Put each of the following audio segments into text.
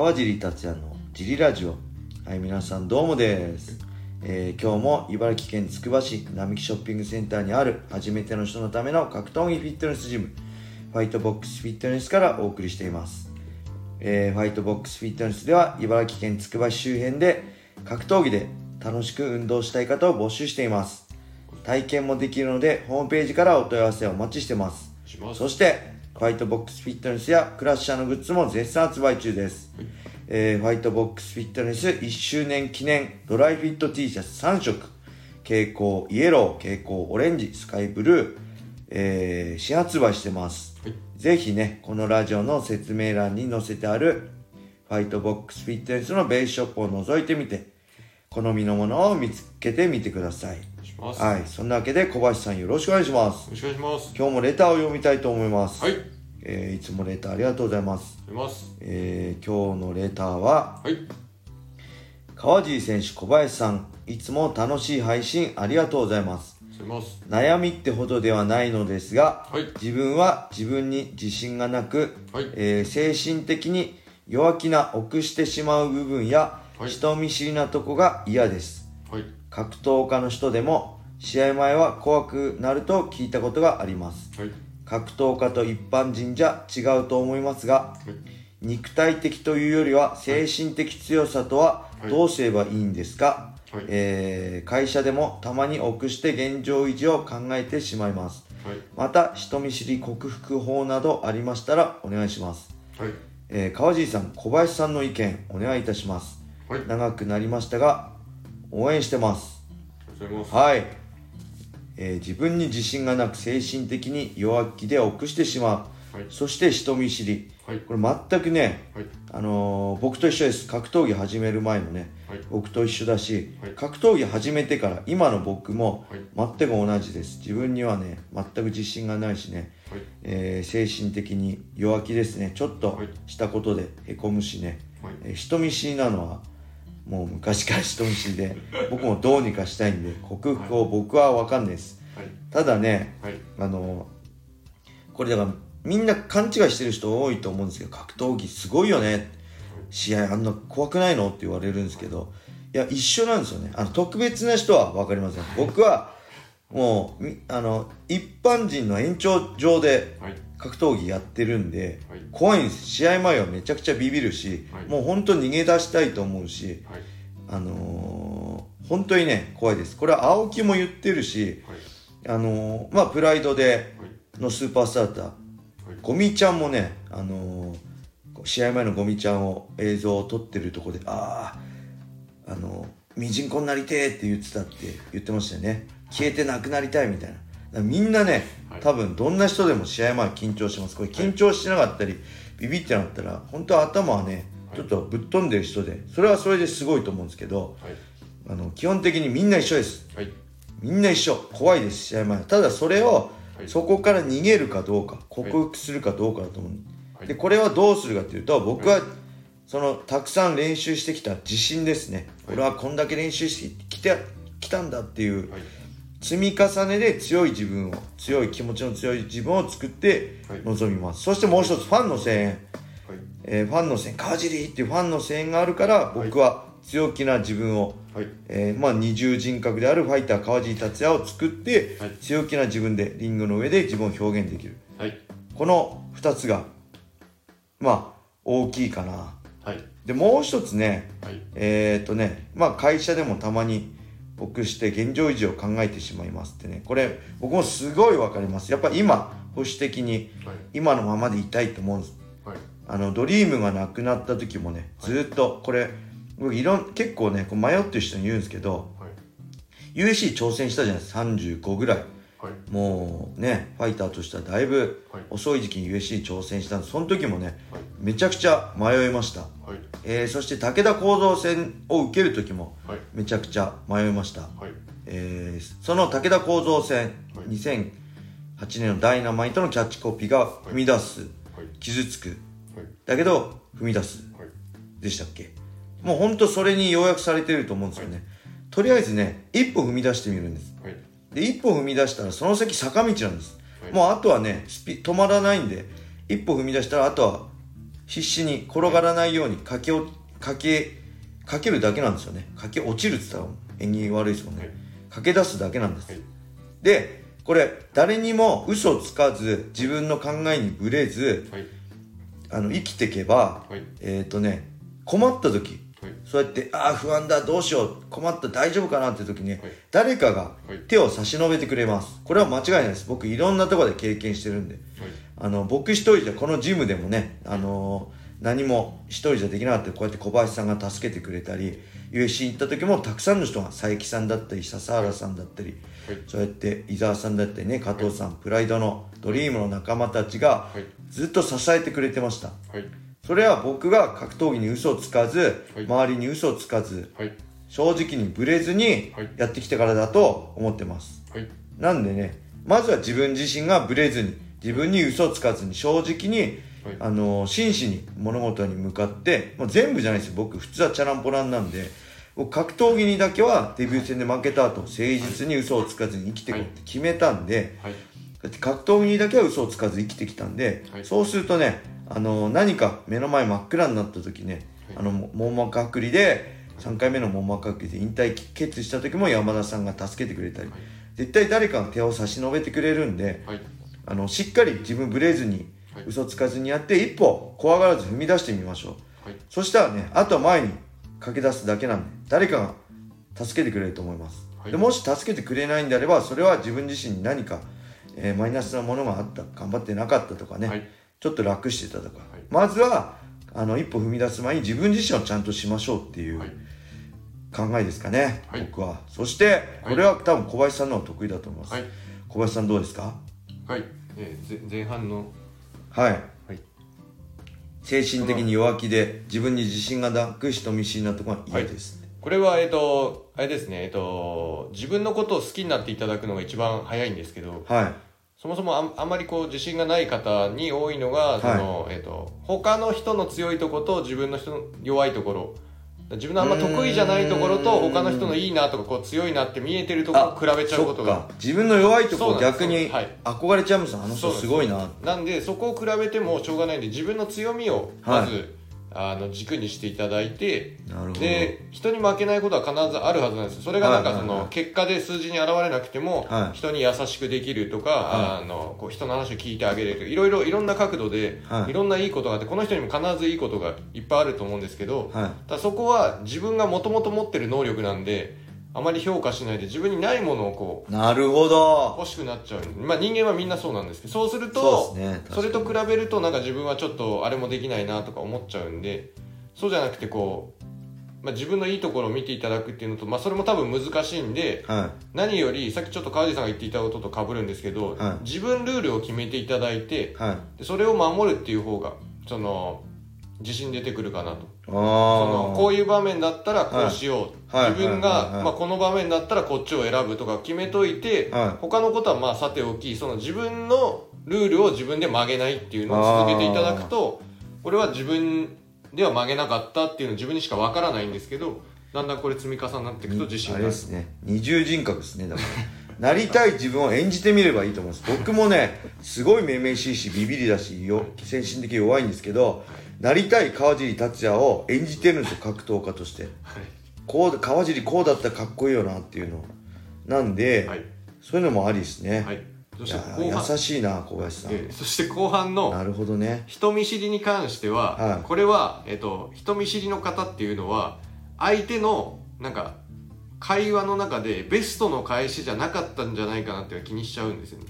川尻達也のジリラジオ。はい皆さんどうもです、えー今日も茨城県つくば市並木ショッピングセンターにある初めての人のための格闘技フィットネスジムファイトボックスフィットネスからお送りしています、えーファイトボックスフィットネスでは茨城県つくば市周辺で格闘技で楽しく運動したい方を募集しています。体験もできるのでホームページからお問い合わせをお待ちしてます。します。そしてファイトボックスフィットネスやクラッシャーのグッズも絶賛発売中です、えーファイトボックスフィットネス1周年記念ドライフィット T シャツ3色。蛍光イエロー蛍光オレンジスカイブルー、えー新発売してます、はい。ぜひねこのラジオの説明欄に載せてあるファイトボックスフィットネスのベースショップを覗いてみて好みのものを見つけてみてください。します。はいそんなわけで小林さんよろしくお願いしますよろしくお願いします。今日もレターを読みたいと思います、はい。えーいつもレターありがとうございます、出ます。えー今日のレターははい。川尻選手小林さんいつも楽しい配信ありがとうございます出ます。悩みってほどではないのですが、はい自分は自分に自信がなく、はいえー精神的に弱気な臆してしまう部分や、はい人見知りなとこが嫌ですはい。格闘家の人でも試合前は怖くなると聞いたことがありますはい。格闘家と一般人じゃ違うと思いますがはい。肉体的というよりは精神的強さとははいどうすればいいんですか、はいえー会社でもたまに臆して現状維持を考えてしまいますはい。また人見知り克服法などありましたらお願いします、はい。えー川尻さん小林さんの意見お願いいたします長くなりましたが応援してます。はい、えー自分に自信がなく精神的に弱気で臆してしまう、はいそして人見知りはい。これ全くねはい。あのー僕と一緒です格闘技始める前のねはい。僕と一緒だし、はい格闘技始めてから今の僕もはい。全く同じです自分にはね全く自信がないしね、はい。えー精神的に弱気ですねちょっとはいしたことでへこむしね、はい。えー人見知りなのはもう昔から人見知りで僕もどうにかしたいんで克服を僕は分かんないです。はい。ただねはい。あのこれだからみんな勘違いしてる人多いと思うんですけど格闘技すごいよね。試合あんな怖くないの？って言われるんですけどいや一緒なんですよね。あの特別な人は分かりません。僕はもうみあの一般人の延長上ではい。格闘技やってるんではい。怖いんです試合前はめちゃくちゃビビるし、はいもう本当に逃げ出したいと思うしはい。あのー本当にね怖いですこれは青木も言ってるしはい。あのーまあプライドではい。のスーパースターだったゴミちゃんもね、あのー試合前のゴミちゃんを映像を撮ってるとこであああのーミジンコになりてーって言ってたって言ってましたよね消えてなくなりたいみたいな。みんなねはい。多分どんな人でも試合前緊張します。これ緊張してなかったりビビってなったら本当は頭はねはい。ちょっとぶっ飛んでる人でそれはそれですごいと思うんですけどはい。あの基本的にみんな一緒です。はい。みんな一緒。怖いです試合前。ただそれをはい。そこから逃げるかどうか克服するかどうかだと思う、はい。でこれはどうするかというと僕はそのたくさん練習してきた自信ですね、はい。俺はこんだけ練習してきてきたんだっていうはい。積み重ねで強い自分を強い気持ちの強い自分を作ってはい臨みます、そしてもう一つファンの声援、はい。えーファンの声援川尻っていうファンの声援があるから僕は強気な自分を、はい。えーまあ、二重人格であるファイター川尻達也を作って、はい強気な自分でリングの上で自分を表現できるはい。この2つがまあ大きいかなはい。でもう一つねはい。えーっとねまあ会社でもたまに僕して現状維持を考えてしまいますってねこれ僕もすごいわかりますやっぱ今保守的にはい。今のままでいたいと思うんですはい。あのドリームがなくなった時もねずーっとこれ僕いろん結構ねこう迷ってる人に言うんですけどはい。USC 挑戦したじゃないですか35ぐらいはい。もうねファイターとしてはだいぶはい。遅い時期に USC 挑戦したんですその時もねはい。めちゃくちゃ迷いました、はい。えーそして武田構造戦を受ける時もはい。めちゃくちゃ迷いました、はい。えーその武田構造戦、はい2008年のダイナマイトのキャッチコピーが踏み出す、はい。傷つくはい。だけど踏み出すはい。でしたっけ？もうほんとそれに要約されてると思うんですよね、とりあえずね一歩踏み出してみるんですはい。で一歩踏み出したらその先坂道なんです、はいもうあとはねスピ止まらないんで一歩踏み出したらあとは必死に転がらないようにかけおかけかけるだけなんですよね。かけ落ちるって言ったら縁起悪いですもんね、はい。かけ出すだけなんです、はい。でこれ誰にも嘘つかず自分の考えにぶれずはい。あの生きていけば、はい。えっ、とね困った時はい。そうやってああ不安だどうしよう困った大丈夫かなって時に、はい。誰かがはい。手を差し伸べてくれます。これは間違いないです。僕いろんなところで経験してるんで。はいあの僕一人じゃこのジムでもねあの何も一人じゃできなかった。こうやって小林さんが助けてくれたり USC 行った時もたくさんの人が佐伯さんだったり笹原さんだったり、はい。そうやって伊沢さんだったりね加藤さん、プライドのドリームの仲間たちがはい。ずっと支えてくれてました。はい。それは僕が格闘技に嘘をつかず、はい。周りに嘘をつかずはい。正直にブレずにはい。やってきたからだと思ってます。はい。なんでねまずは自分自身がブレずに自分に嘘をつかずに正直に、はい。あの真摯に物事に向かってもう全部じゃないですよ。僕普通はチャランポランなんで。僕格闘技にだけはデビュー戦で負けた後誠実に嘘をつかずに生きていこうって決めたんで、はい。だって格闘技にだけは嘘をつかず生きてきたんで、はい。そうするとねあの何か目の前真っ暗になった時ね、はい。あのも網膜剥離で3回目の網膜剥離で引退決意した時も山田さんが助けてくれたり、はい。絶対誰かが手を差し伸べてくれるんで。はいあのしっかり自分ブレずにはい。嘘つかずにやって一歩怖がらず踏み出してみましょう。はい。そしたらねあとは前に駆け出すだけなんで誰かが助けてくれると思います、はい。でもし助けてくれないんであればそれは自分自身に何か、えーマイナスなものがあった頑張ってなかったとかね、はい。ちょっと楽してたとか、い。まずはあの一歩踏み出す前に自分自身をちゃんとしましょうっていうはい。考えですかね、はい。僕は。そしてこれは多分小林さんの方が得意だと思います、はい。小林さんどうですか？はい。えーぜ前半の。はい。はい。精神的に弱気で自分に自信がなく人見知りなところが嫌です、これはえっ、とあれですね。えっ、と自分のことを好きになっていただくのが一番早いんですけどはい。そもそもあんあんまりこう自信がない方に多いのが、そのえっと他の人の強いところと自分の人の弱いところ自分のあんま得意じゃないところと他の人のいいなとかこう強いなって見えてるところを比べちゃうことが。自分の弱いとこそうなんです逆にはい。憧れちゃうんですよあの人。すごいななんでそこを比べてもしょうがないんで自分の強みをまず、はあの軸にしていただいてで人に負けないことは必ずあるはずなんですよ。それがなんかその結果で数字に現れなくてもはい。人に優しくできるとかはあのこう人の話を聞いてあげれるいろいろいろんな角度ではい。いろんないいことがあってこの人にも必ずいいことがいっぱいあると思うんですけどはただそこは自分がもともと持ってる能力なんであまり評価しないで自分にないものをこういなるほど。欲しくなっちゃう。まあ人間はみんなそうなんですけどそうするそとね。それと比べるとなんか自分はちょっとあれもできないなとか思っちゃうんでそうじゃなくてこう、まあ、自分のいいところを見ていただくっていうのと、まあ、それも多分難しいんでは何よりさっきちょっと川地さんが言っていたことと被るんですけど、はい。自分ルールを決めていただいていはい。でそれを守るっていう方がその自信出てくるかなと。あそのあこういう場面だったらこうしよう、はい。自分が、はい。はい。はい。まあ、この場面だったらこっちを選ぶとか決めといて、はい。他のことはまあさておきその自分のルールを自分で曲げないっていうのを続けていただくとこれは自分では曲げなかったっていうの自分にしかわからないんですけどだんだんこれ積み重なっていくと自信あが。あるれですね。二重人格ですねだから。なりたい自分を演じてみればいいと思うんです。僕もねすごいめめしいしビビりだしよ精神的に弱いんですけどなりたい川尻達也を演じてるんですよ格闘家として。はい。こう川尻こうだったらかっこいいよなっていうの。なんで、はい、そういうのもありですね、はい、し優しいな小林さん、ええ。そして後半のなるほどね。人見知りに関しては、はい。これは、えっと、人見知りの方っていうのは相手のなんか会話の中でベストの返しじゃなかったんじゃないかなって気にしちゃうんですよね。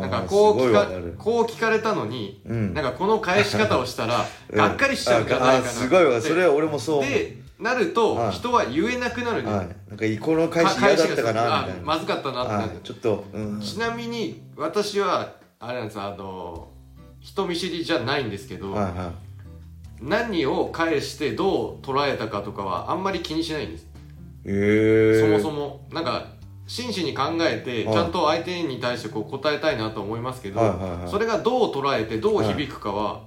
なんかこう聞かこう聞かれたのに、うん。なんかこの返し方をしたらうん。がっかりしちゃうんじゃないかな。ああすごいわ。それは俺もそうでなるとはい。人は言えなくなるんですよ。はい。なんかこの返し嫌だったかなみたいあなまずかったなってなる。はい。ちょっと、うん、ちなみに私はあれなんですあの人見知りじゃないんですけど、はいは何を返してどう捉えたかとかはあんまり気にしないんです、そもそもなんか真摯に考えてはい。ちゃんと相手に対してこう答えたいなと思いますけど、はいはいはい。それがどう捉えてどう響くかは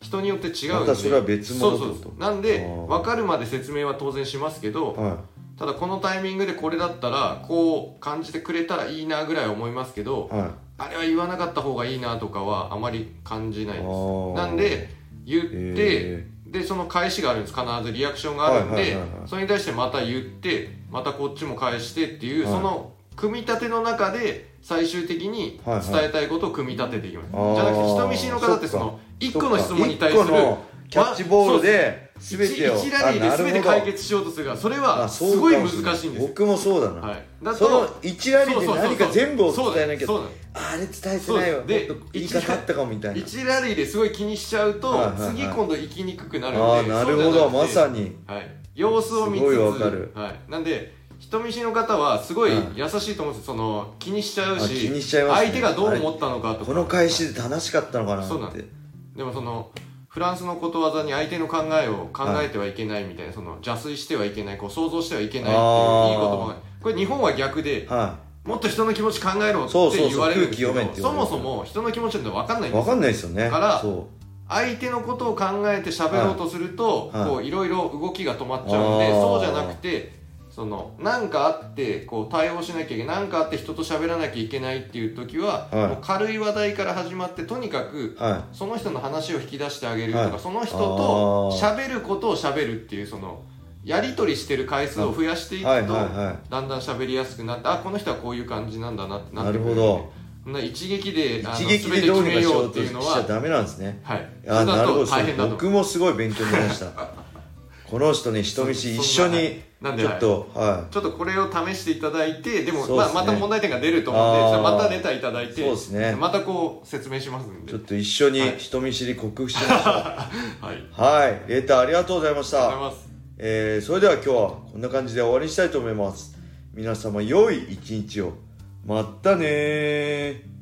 人によって違うんで、またそれは別物そうそう。なんで分かるまで説明は当然しますけど、はただこのタイミングでこれだったらこう感じてくれたらいいなぐらいは思いますけど、いはい。あれは言わなかった方がいいなとかはあまり感じないです。なんで言って、へでその返しがあるんです。必ずリアクションがあるんで、はいはいはいはい。それに対してまた言ってまたこっちも返してっていう、はい。その組み立ての中で最終的にはいはい。伝えたいことを組み立てていきます、あー。じゃなくて人見知りの方ってその1個の質問に対するキャッチボールで全てを。1ラリーで全て解決しようとするがそれはすごい難しいんですよ。僕もそうだな、はい、だとその1ラリーで何か全部を伝えなきゃ。ああれ伝えてないよ。で言い方あったかもみたいな。1ラリーですごい気にしちゃうと、はいはいはい。次今度行きにくくなるんで。ああなるほど。まさに、にはい、様子を見つつ。すごいわかる。はい、なんで人見知りの方はすごいうん。優しいと思うんですよ。その気にしちゃうあしね。相手がどう思ったのかとか。この返しで正しかったのかなって。そうなん。でもそのフランスのことわざに相手の考えを考えてはいけないみたいな、その邪推してはいけないこう想像してはいけないっていういい言葉がこれ日本は逆ではもっと人の気持ち考えろって言われるそもそも人の気持ちって分かんないいんですよ。分かんないですよね。からそ相手のことを考えて喋ろうとすると、はい。こういろいろ動きが止まっちゃうんで、そうじゃなくてその何かあってこう対応しなきゃいけない何かあって人と喋らなきゃいけないっていう時は、はい。もう軽い話題から始まってとにかくその人の話を引き出してあげるとか、はい。その人と喋ることを喋るっていうそのやり取りしてる回数を増やしていくと、はいはいはい。だんだん喋りやすくなってあこの人はこういう感じなんだなってなってくる。んでなるほそんな一撃であの一撃で全てどうにかしよ決めよううとしちゃっていうのはダメなんですね。はい。あそれだとなるほど。大変だと僕もすごい勉強になりましたこの人ね人見知りそ一緒にちょっとはちょっとこれを試していただいてでもまあ、また問題点が出ると思うんでまたレターいただいてそうですね。またこう説明しますんで。いちょっと一緒にはい。人見知り克服しましょう。はい。はい。レターありがとうございました。がとうございます。えーそれでは今日はこんな感じで終わりにしたいと思います。皆様良い一日を。まったねー